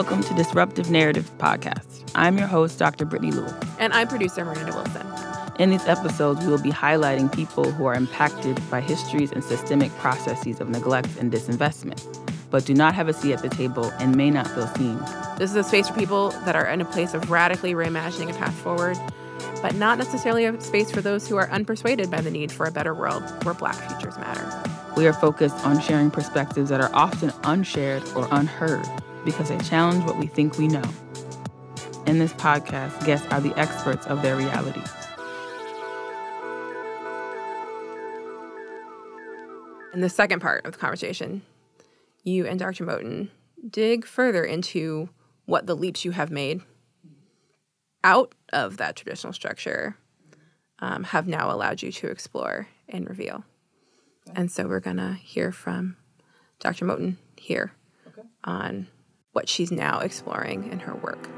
Welcome to Disruptive Narrative Podcast. I'm your host, Dr. Brittany Lewis. And I'm producer Miranda Wilson. In these episodes, we will be highlighting people who are impacted by histories and systemic processes of neglect and disinvestment, but do not have a seat at the table and may not feel seen. This is a space for people that are in a place of radically reimagining a path forward, but not necessarily a space for those who are unpersuaded by the need for a better world where Black futures matter. We are focused on sharing perspectives that are often unshared or unheard because they challenge what we think we know. In this podcast, guests are the experts of their realities. In the second part of the conversation, you and Dr. Moten dig further into what the leaps you have made out of that traditional structure um, have now allowed you to explore and reveal. And so we're going to hear from Dr. Moten here okay. on what she's now exploring in her work.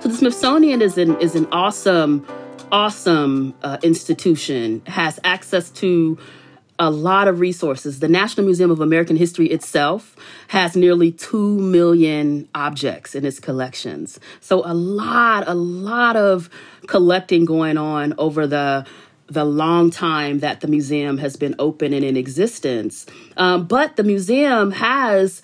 So the Smithsonian is an is an awesome, awesome uh, institution. Has access to a lot of resources. The National Museum of American History itself has nearly 2 million objects in its collections. So a lot, a lot of collecting going on over the the long time that the museum has been open and in existence. Um, but the museum has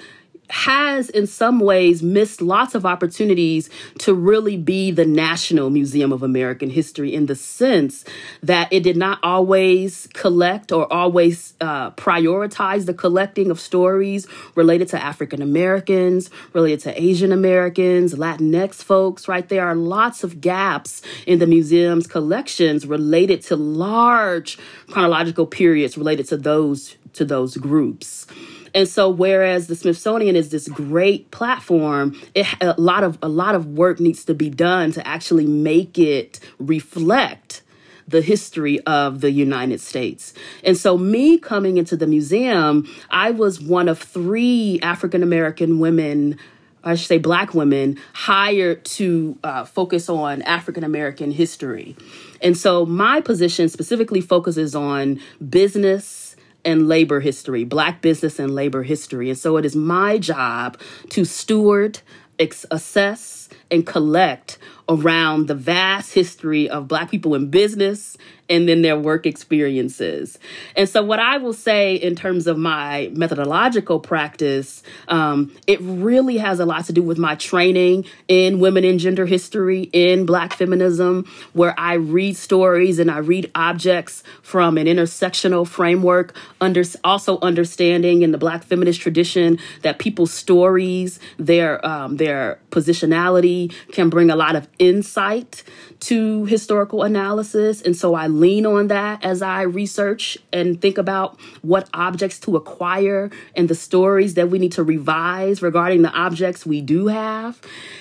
has in some ways missed lots of opportunities to really be the National Museum of American History in the sense that it did not always collect or always uh, prioritize the collecting of stories related to African Americans, related to Asian Americans, Latinx folks, right? There are lots of gaps in the museum's collections related to large chronological periods related to those to those groups. And so, whereas the Smithsonian is this great platform, it, a lot of a lot of work needs to be done to actually make it reflect the history of the United States. And so, me coming into the museum, I was one of three African American women. I should say black women hired to uh, focus on African American history. And so my position specifically focuses on business, and labor history, Black business and labor history. And so it is my job to steward, ex- assess, and collect around the vast history of Black people in business and then their work experiences. And so, what I will say in terms of my methodological practice, um, it really has a lot to do with my training in women in gender history, in Black feminism, where I read stories and I read objects from an intersectional framework, under, also understanding in the Black feminist tradition that people's stories, their, um, their positionality can bring a lot of insight to historical analysis. And so I lean on that as I research and think about what objects to acquire and the stories that we need to revise regarding the objects we do have.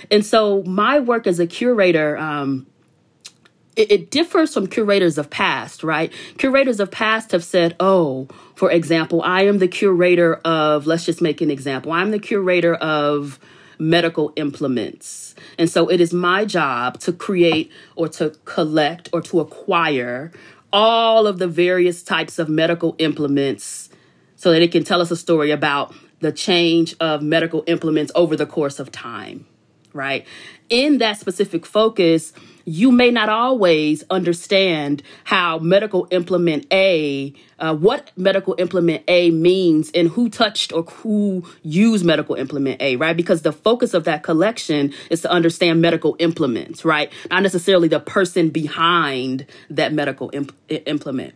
And so my work as a curator, um, it, differs from curators of past, right? Curators of past have said, oh, for example, I am the curator of, let's just make an example, I'm the curator of medical implements. And so it is my job to create or to collect or to acquire all of the various types of medical implements so that it can tell us a story about the change of medical implements over the course of time, right? In that specific focus, you may not always understand how medical implement A, uh, what medical implement A means, and who touched or who used medical implement A, right? Because the focus of that collection is to understand medical implements, right? Not necessarily the person behind that medical imp- implement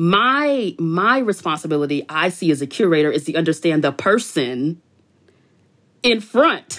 my my responsibility i see as a curator is to understand the person in front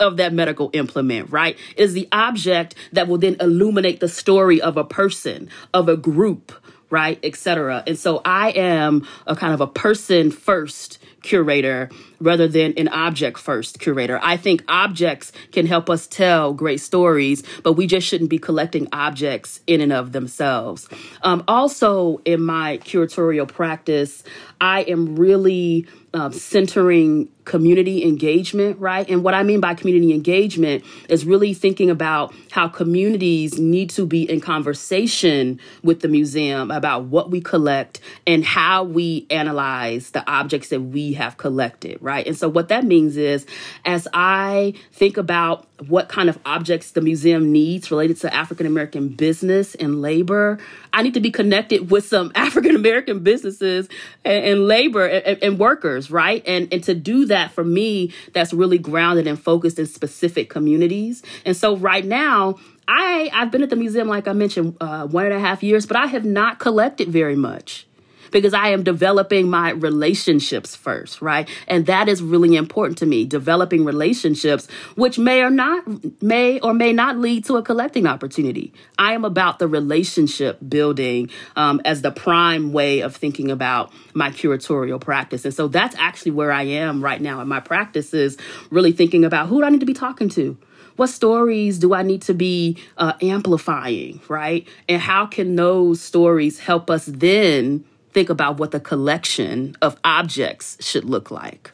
of that medical implement, right? Is the object that will then illuminate the story of a person, of a group, right, etc. And so I am a kind of a person first curator rather than an object first curator. I think objects can help us tell great stories, but we just shouldn't be collecting objects in and of themselves. Um, also, in my curatorial practice, I am really um, centering community engagement, right? And what I mean by community engagement is really thinking about how communities need to be in conversation with the museum about what we collect and how we analyze the objects that we have collected, right? And so what that means is as I think about what kind of objects the museum needs related to African American business and labor, I need to be connected with some African American businesses and, and labor and, and, workers, right? And and to do that for me, that's really grounded and focused in specific communities. And so right now, I I've been at the museum like I mentioned uh, one and a half years, but I have not collected very much because I am developing my relationships first, right? And that is really important to me, developing relationships, which may or not, may or may not lead to a collecting opportunity. I am about the relationship building um, as the prime way of thinking about my curatorial practice. And so that's actually where I am right now in my practice is really thinking about who do I need to be talking to? what stories do I need to be uh, amplifying, right? And how can those stories help us then think about what the collection of objects should look like.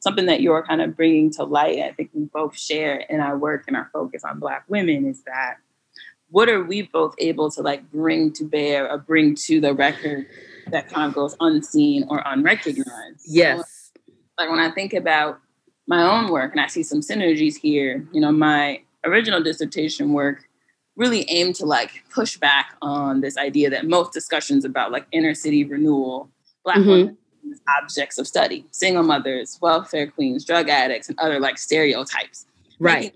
Something that you're kind of bringing to light, I think we both share in our work and our focus on Black women, is that what are we both able to like bring to bear or bring to the record that kind of goes unseen or unrecognized? Yes. So, like when I think about my own work and I see some synergies here, you know, my original dissertation work really aim to like push back on this idea that most discussions about like inner city renewal, black mm-hmm. women objects of study, single mothers, welfare queens, drug addicts, and other like stereotypes. Right.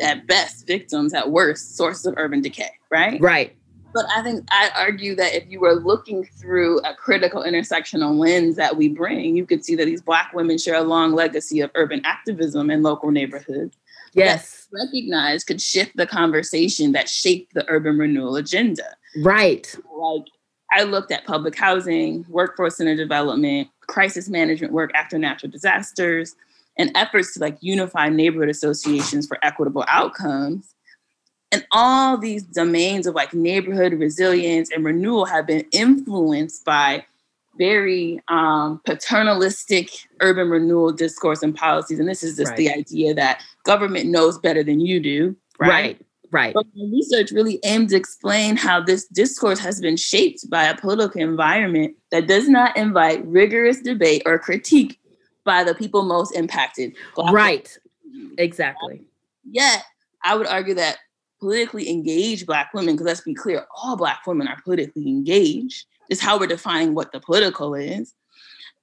At, at best, victims, at worst, sources of urban decay. Right. Right. But I think I argue that if you were looking through a critical intersectional lens that we bring, you could see that these Black women share a long legacy of urban activism in local neighborhoods yes. recognize could shift the conversation that shaped the urban renewal agenda. Right. Like i looked at public housing workforce center development crisis management work after natural disasters and efforts to like unify neighborhood associations for equitable outcomes. And all these domains of like neighborhood resilience and renewal have been influenced by very um, paternalistic urban renewal discourse and policies. And this is just right. the idea that government knows better than you do. Right. Right. right. But research really aimed to explain how this discourse has been shaped by a political environment that does not invite rigorous debate or critique by the people most impacted. Black right. Women. Exactly. Yet, I would argue that politically engaged Black women, because let's be clear, all Black women are politically engaged is how we're defining what the political is,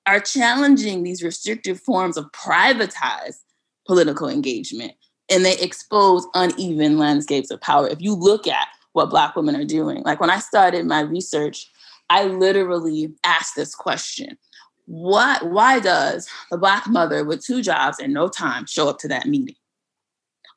are challenging these restrictive forms of privatized political engagement. And they expose uneven landscapes of power. If you look at what Black women are doing, like when I started my research, I literally asked this question what why does the black mother with two jobs and no time show up to that meeting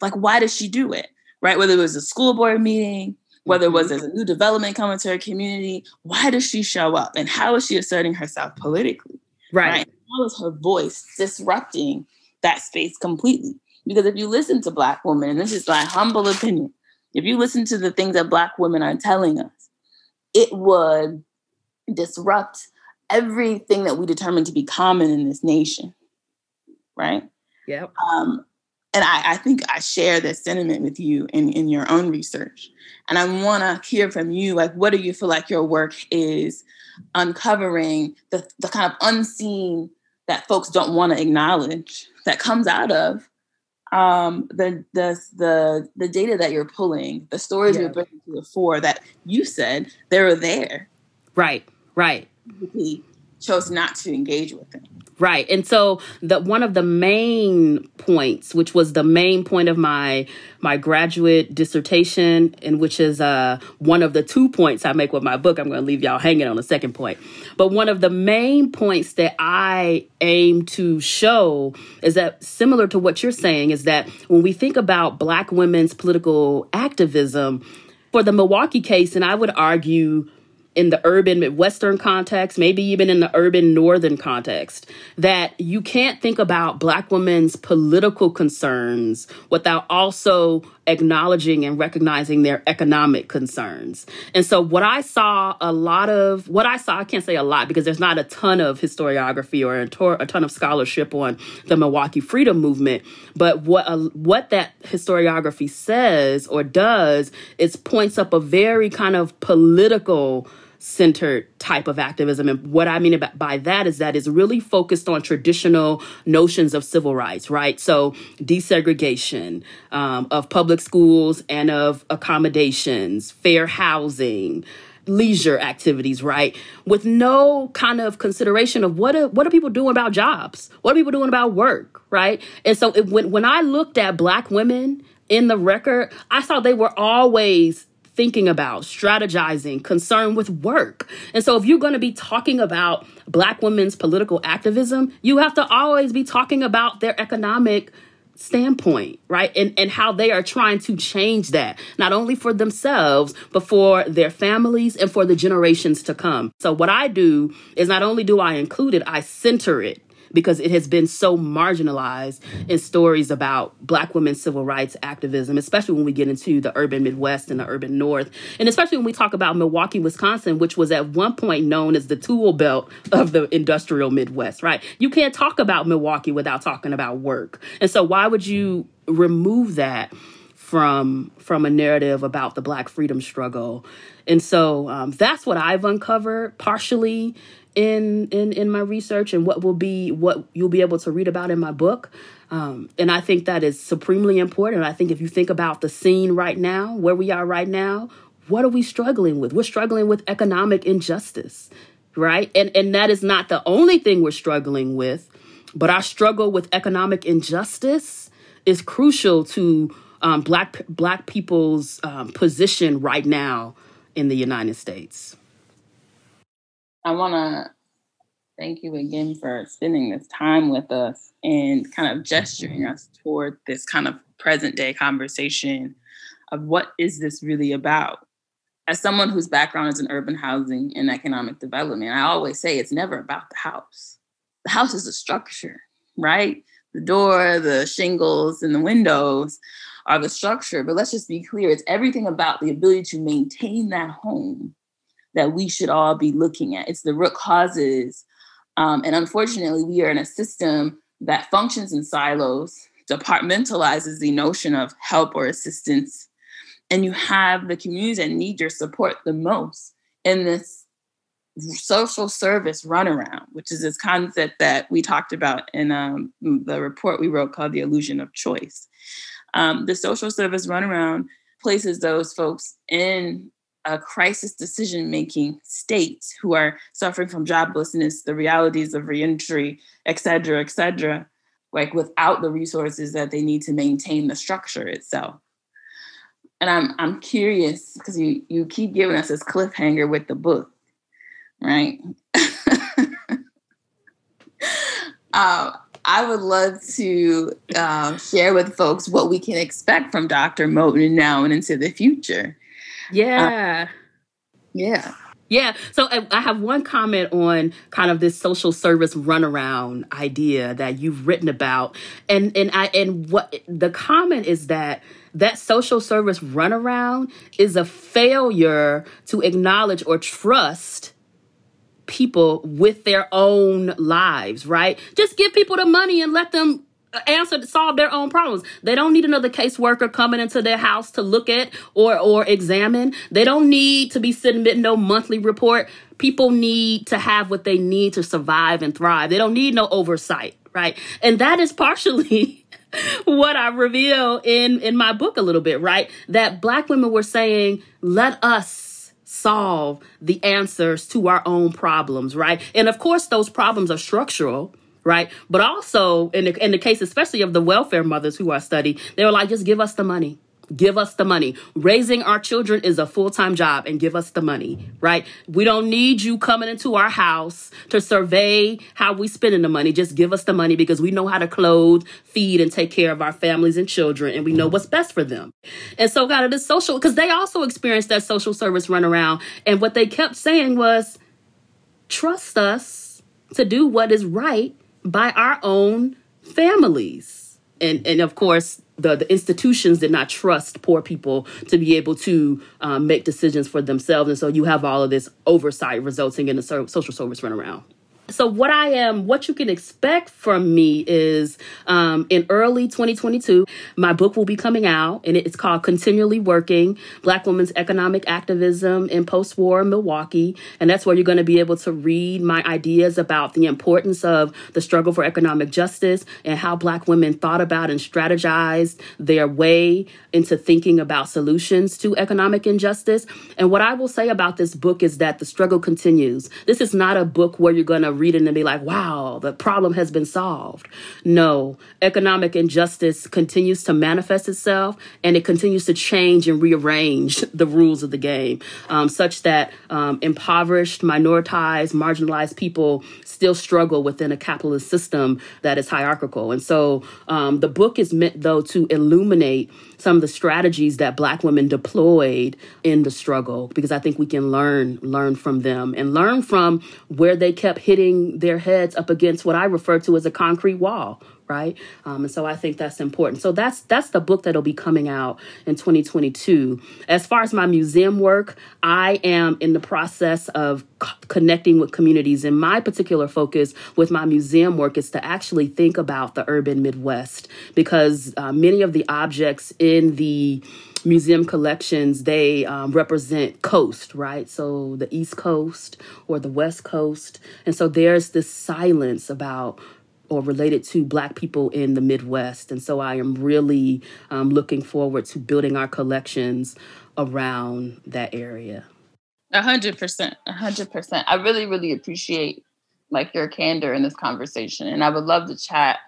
like why does she do it right whether it was a school board meeting whether it was mm-hmm. as a new development coming to her community, why does she show up and how is she asserting herself politically? Right. right? How is her voice disrupting that space completely? Because if you listen to Black women, and this is my humble opinion, if you listen to the things that Black women are telling us, it would disrupt everything that we determine to be common in this nation. Right? Yep. Um, and I, I, think I share this sentiment with you in, in your own research. And I want to hear from you, like, what do you feel like your work is uncovering the, the kind of unseen that folks don't want to acknowledge that comes out of um, the, the, the, the data that you're pulling, the stories yeah. you're bringing to the fore that you said they were there. Right, right. Chose not to engage with them. Right. And so the one of the main points, which was the main point of my my graduate dissertation, and which is uh one of the two points I make with my book, I'm gonna leave y'all hanging on the second point. But one of the main points that I aim to show is that similar to what you're saying, is that when we think about black women's political activism, for the Milwaukee case, and I would argue in the urban Midwestern context, maybe even in the urban Northern context, that you can't think about Black women's political concerns without also acknowledging and recognizing their economic concerns. And so, what I saw a lot of, what I saw, I can't say a lot because there's not a ton of historiography or a, ton of scholarship on the Milwaukee Freedom Movement. But what uh, what that historiography says or does is points up a very kind of political centered type of activism. And what I mean by that is that it's really focused on traditional notions of civil rights, right? So desegregation um, of public schools and of accommodations, fair housing, leisure activities, right? With no kind of consideration of what are, what are people doing about jobs? What are people doing about work, right? And so it, when, when I looked at black women in the record, I saw they were always thinking about, strategizing, concerned with work. And so, if you're going to be talking about Black women's political activism, you have to always be talking about their economic standpoint, right? And and how they are trying to change that, not only for themselves, but for their families and for the generations to come. So what I do is not only do I include it, I center it because it has been so marginalized in stories about black women's civil rights activism, especially when we get into the urban Midwest and the urban North. And especially when we talk about Milwaukee, Wisconsin, which was at one point known as the tool belt of the industrial Midwest, right? You can't talk about Milwaukee without talking about work. And so why would you remove that? From from a narrative about the black freedom struggle. And so um, that's what i've uncovered partially in in in my research and what will be what you'll be able to read about in my book. Um, and i think that is supremely important. I think if you think about the scene right now where we are right now what are we struggling with? We're struggling with economic injustice right? And and that is not the only thing we're struggling with but our struggle with economic injustice is crucial to um, black black people's um, position right now in the united states I want to thank you again for spending this time with us and kind of gesturing us toward this kind of present day conversation of what is this really about. As someone whose background is in urban housing and economic development, I always say it's never about the house. The house is a structure, right? The door, the shingles, and the windows are the structure. But let's just be clear it's everything about the ability to maintain that home that we should all be looking at. It's the root causes. Um, and unfortunately, we are in a system that functions in silos, departmentalizes the notion of help or assistance. And you have the communities that need your support the most in this social service runaround, which is this concept that we talked about in um, the report we wrote called The Illusion of Choice. Um, the social service runaround places those folks in a crisis decision making state who are suffering from joblessness, the realities of reentry, et cetera, et cetera, like without the resources that they need to maintain the structure itself. And I'm I'm curious because you you keep giving us this cliffhanger with the book, right? uh, I would love to uh, share with folks what we can expect from Dr. Moten now and into the future. Yeah. Uh, yeah. Yeah. So I have one comment on kind of this social service runaround idea that you've written about. And and I and what the comment is that that social service runaround is a failure to acknowledge or trust people with their own lives, right? Just give people the money and let them uh, answer to solve their own problems. They don't need another caseworker coming into their house to look at or or examine. They don't need to be submitting no monthly report. People need to have what they need to survive and thrive. They don't need no oversight, right? And that is partially what I reveal in in my book a little bit, right? That black women were saying, "Let us solve the answers to our own problems," right? And of course those problems are structural right? But also in the, in the case, especially of the welfare mothers who I study, they were like, just give us the money. Give us the money. Raising our children is a full time job and give us the money, right? We don't need you coming into our house to survey how we spending the money. Just give us the money because we know how to clothe, feed, and take care of our families and children and we know what's best for them. And so, kind of the social, because they also experienced that social service runaround. And what they kept saying was, trust us to do what is right by our own families. And, and of course, the, the institutions did not trust poor people to be able to um, make decisions for themselves. And so you have all of this oversight resulting in a social service runaround. So, what I am, what you can expect from me is um, in early 2022, my book will be coming out, and it's called Continually Working Black Women's Economic Activism in Post War Milwaukee. And that's where you're going to be able to read my ideas about the importance of the struggle for economic justice and how Black women thought about and strategized their way into thinking about solutions to economic injustice. And what I will say about this book is that the struggle continues. This is not a book where you're going to read it and be like, wow, the problem has been solved. No, economic injustice continues to manifest itself and it continues to change and rearrange the rules of the game um, such that um, impoverished, minoritized, marginalized people still struggle within a capitalist system that is hierarchical. And so um, the book is meant, though, to illuminate some of the strategies that black women deployed in the struggle because I think we can learn learn from them and learn from where they kept hitting their heads up against what I refer to as a concrete wall right? Um, and so i think that's important. So that's that's the book that'll be coming out in 2022 as far as my museum work i am in the process of c- connecting with communities. And my particular focus with my museum work is to actually think about the urban midwest because uh, many of the objects in the museum collections they um, represent coast right? So the east coast or the west coast. And so there's this silence about or related to Black people in the Midwest. And so I am really um, looking forward to building our collections around that area. A hundred percent, a hundred percent. I really, really appreciate like your candor in this conversation, and I would love to chat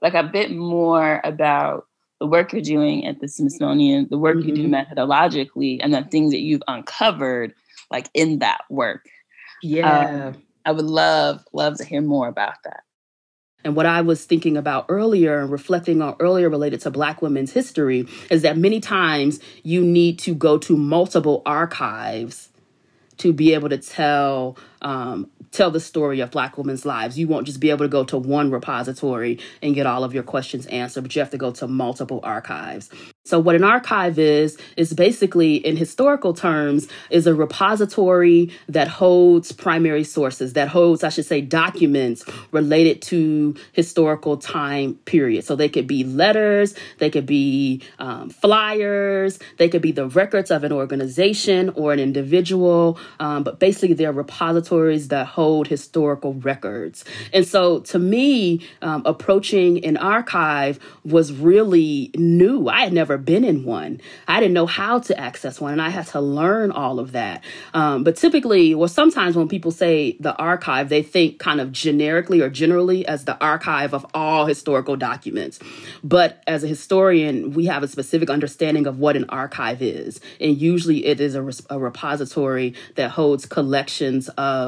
like a bit more about the work you're doing at the Smithsonian, the work mm-hmm. you do mm-hmm. methodologically, and the things that you've uncovered like in that work. Yeah, um, I would love love to hear more about that. And what I was thinking about earlier and reflecting on earlier related to Black women's history is that many times you need to go to multiple archives to be able to tell um, tell the story of Black women's lives. You won't just be able to go to one repository and get all of your questions answered, but you have to go to multiple archives. So what an archive is is basically in historical terms is a repository that holds primary sources that holds I should say documents related to historical time period. So they could be letters, they could be um, flyers, they could be the records of an organization or an individual, um, but basically they're that hold historical records. And so to me, um, approaching an archive was really new. I had never never been in one. I didn't know how to access one, and I had to learn all of that. Um, but typically, well, sometimes when people say the archive, they think kind of generically or generally as the archive of all historical documents. But as a historian, we have a specific understanding of what an archive is. And usually it is a, a repository that holds collections of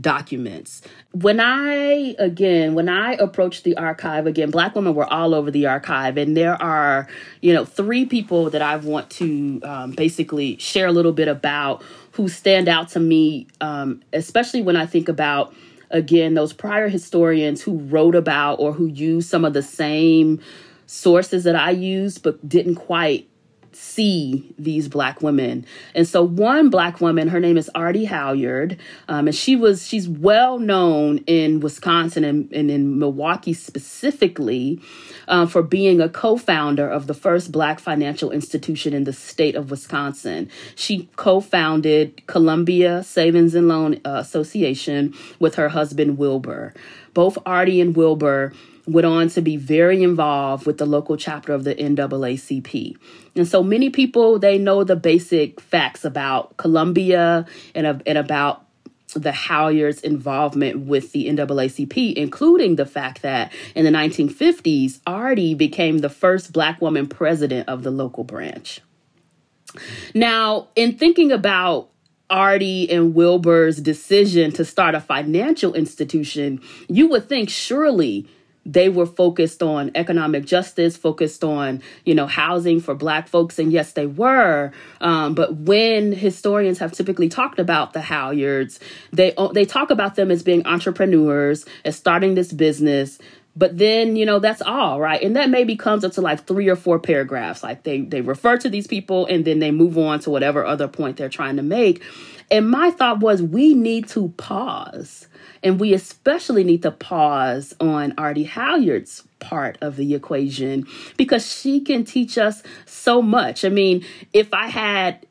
documents. When I, again, when I approached the archive, again, Black women were all over the archive, and there are, you know, three three people that I want to um, basically share a little bit about who stand out to me, um, especially when I think about, again, those prior historians who wrote about or who used some of the same sources that I used, but didn't quite see these black women. And so one black woman, her name is Ardie Halyard, um, and she was she's well known in Wisconsin and, and in Milwaukee specifically uh, for being a co-founder of the first black financial institution in the state of Wisconsin. She co-founded Columbia Savings and Loan Association with her husband Wilbur. Both Ardie and Wilbur went on to be very involved with the local chapter of the NAACP. And so many people, they know the basic facts about Columbia and, and about the Halyards' involvement with the NAACP, including the fact that in the 1950s, Ardie became the first black woman president of the local branch. Now, in thinking about Ardie and Wilbur's decision to start a financial institution, you would think surely they were focused on economic justice, focused on you know housing for Black folks, and yes, they were. Um, but when historians have typically talked about the Halyards, they they talk about them as being entrepreneurs, as starting this business. But then you know that's all right, and that maybe comes up to like three or four paragraphs. Like they they refer to these people, and then they move on to whatever other point they're trying to make. And my thought was, we need to pause and we especially need to pause on Ardie Halyard's part of the equation because she can teach us so much. I mean, if I had,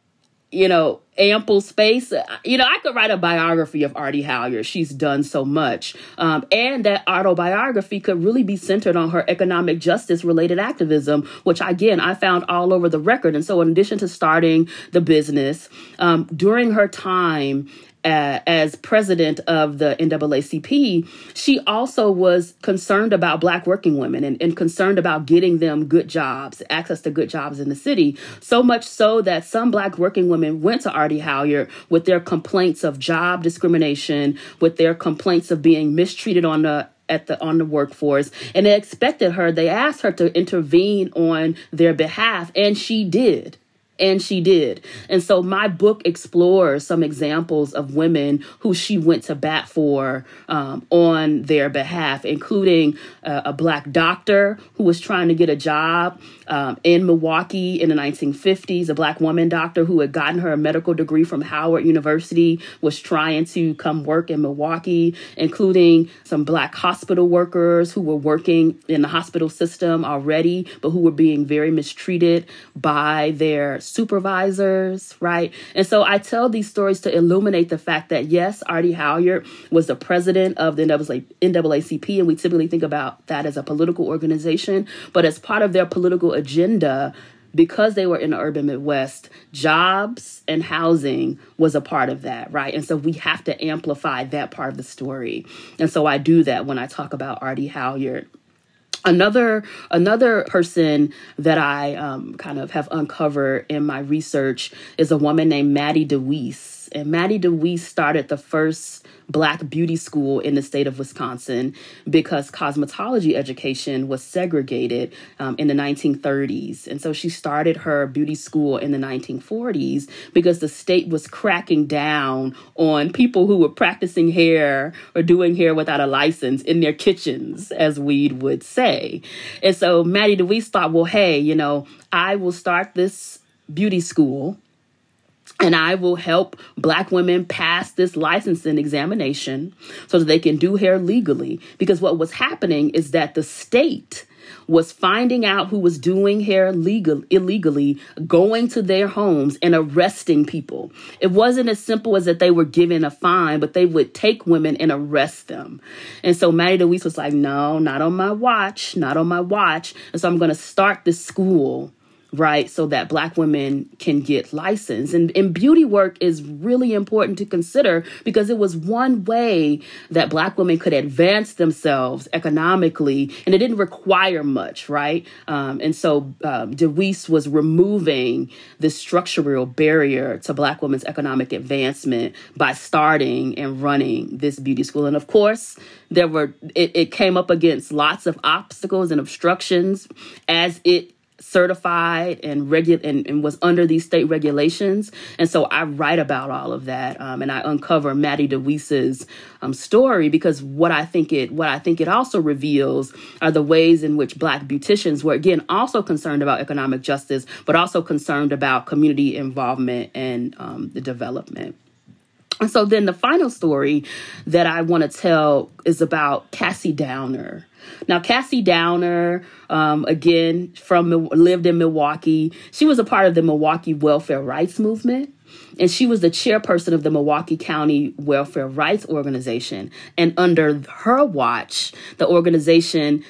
you know, ample space. You know, I could write a biography of Ardie Halyard. She's done so much. Um, and that autobiography could really be centered on her economic justice related activism, which again, I found all over the record. And so, in addition to starting the business, um, during her time uh, as president of the NAACP, she also was concerned about Black working women and, and, concerned about getting them good jobs, access to good jobs in the city. So much so that some Black working women went to Ardie Halyard with their complaints of job discrimination, with their complaints of being mistreated on the at the on the workforce and they expected her they asked her to intervene on their behalf and she did and she did. And so my book explores some examples of women who she went to bat for um, on their behalf, including uh, a black doctor who was trying to get a job um, in Milwaukee in the 1950s. A black woman doctor who had gotten her medical degree from Howard University was trying to come work in Milwaukee, including some black hospital workers who were working in the hospital system already, but who were being very mistreated by their supervisors, right? And so I tell these stories to illuminate the fact that yes, Ardie Halyard was the president of the NAACP, and we typically think about that as a political organization, but as part of their political agenda, because they were in the urban Midwest, jobs and housing was a part of that, right? And so we have to amplify that part of the story. And so I do that when I talk about Ardie Halyard. Another another person that I um, kind of have uncovered in my research is a woman named Maddie DeWeese, and Maddie DeWeese started the first black beauty school in the state of Wisconsin because cosmetology education was segregated um, in the 1930s. And so she started her beauty school in the 1940s because the state was cracking down on people who were practicing hair or doing hair without a license in their kitchens, as we would say. And so Maddie DeWeese thought, well, hey, you know, I will start this beauty school and I will help black women pass this licensing examination so that they can do hair legally. Because what was happening is that the state was finding out who was doing hair legal illegally, going to their homes and arresting people. It wasn't as simple as that they were given a fine, but they would take women and arrest them. And so Maddie DeWeese was like, no, not on my watch, not on my watch. And so I'm going to start this school right? So that black women can get licensed. And, and beauty work is really important to consider because it was one way that black women could advance themselves economically and it didn't require much, right? Um, and so um, DeWeese was removing the structural barrier to black women's economic advancement by starting and running this beauty school. And of course, there were it, it came up against lots of obstacles and obstructions as it certified and regu- and, and, was under these state regulations. And so I write about all of that, um, and I uncover Maddie DeWeese's um, story because what I think it what I think it also reveals are the ways in which Black beauticians were again also concerned about economic justice, but also concerned about community involvement and um, the development. And so then the final story that I want to tell is about Cassie Downer. Now, Cassie Downer, um, again, from lived in Milwaukee. She was a part of the Milwaukee Welfare Rights Movement. And she was the chairperson of the Milwaukee County Welfare Rights Organization. And under her watch, the organization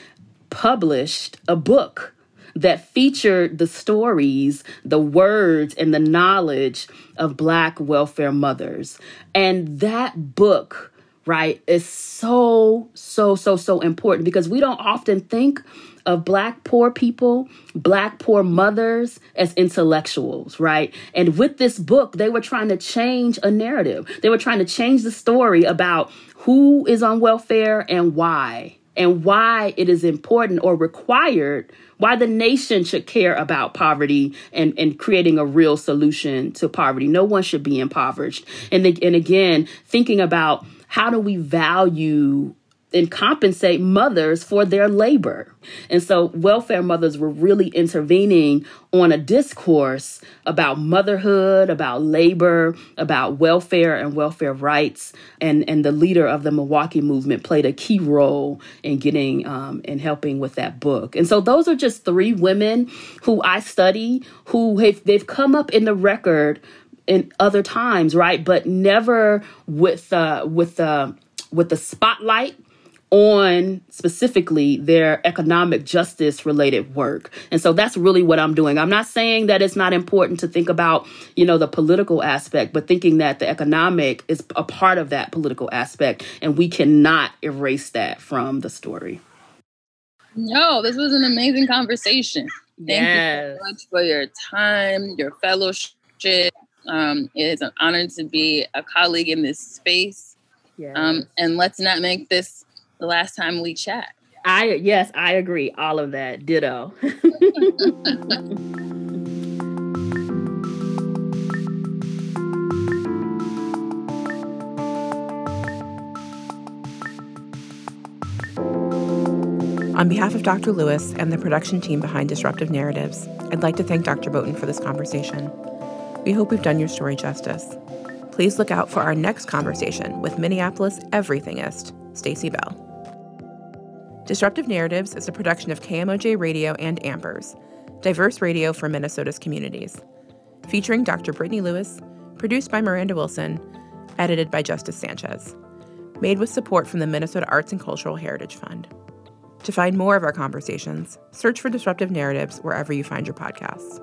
published a book that featured the stories, the words, and the knowledge of Black welfare mothers. And that book right, is so, so, so, so important because we don't often think of black poor people, black poor mothers as intellectuals, right? And with this book, they were trying to change a narrative. They were trying to change the story about who is on welfare and why, and why it is important or required why the nation should care about poverty and, and creating a real solution to poverty. No one should be impoverished. And, and again, thinking about how do we value and compensate mothers for their labor. And so welfare mothers were really intervening on a discourse about motherhood, about labor, about welfare and welfare rights. And, and the leader of the Milwaukee movement played a key role in getting um, and helping with that book. And so those are just three women who I study who have they've come up in the record in other times, right? But never with uh, with uh, with the spotlight on specifically their economic justice related work. And so that's really what I'm doing. I'm not saying that it's not important to think about, you know, the political aspect, but thinking that the economic is a part of that political aspect and we cannot erase that from the story. No, this was an amazing conversation. Thank yes. you so much for your time, your fellowship. Um, it is an honor to be a colleague in this space. Yes. Um, and let's not make this the last time we chat. I yes, I agree. All of that. Ditto. On behalf of Dr. Lewis and the production team behind Disruptive Narratives, I'd like to thank Dr. Moten for this conversation. We hope we've done your story justice. Please look out for our next conversation with Minneapolis everythingist, Stacy Bell. Disruptive Narratives is a production of KMOJ Radio and Ampers, diverse radio for Minnesota's communities. Featuring Dr. Brittany Lewis, produced by Miranda Wilson, edited by Justice Sanchez. Made with support from the Minnesota Arts and Cultural Heritage Fund. To find more of our conversations, search for Disruptive Narratives wherever you find your podcasts.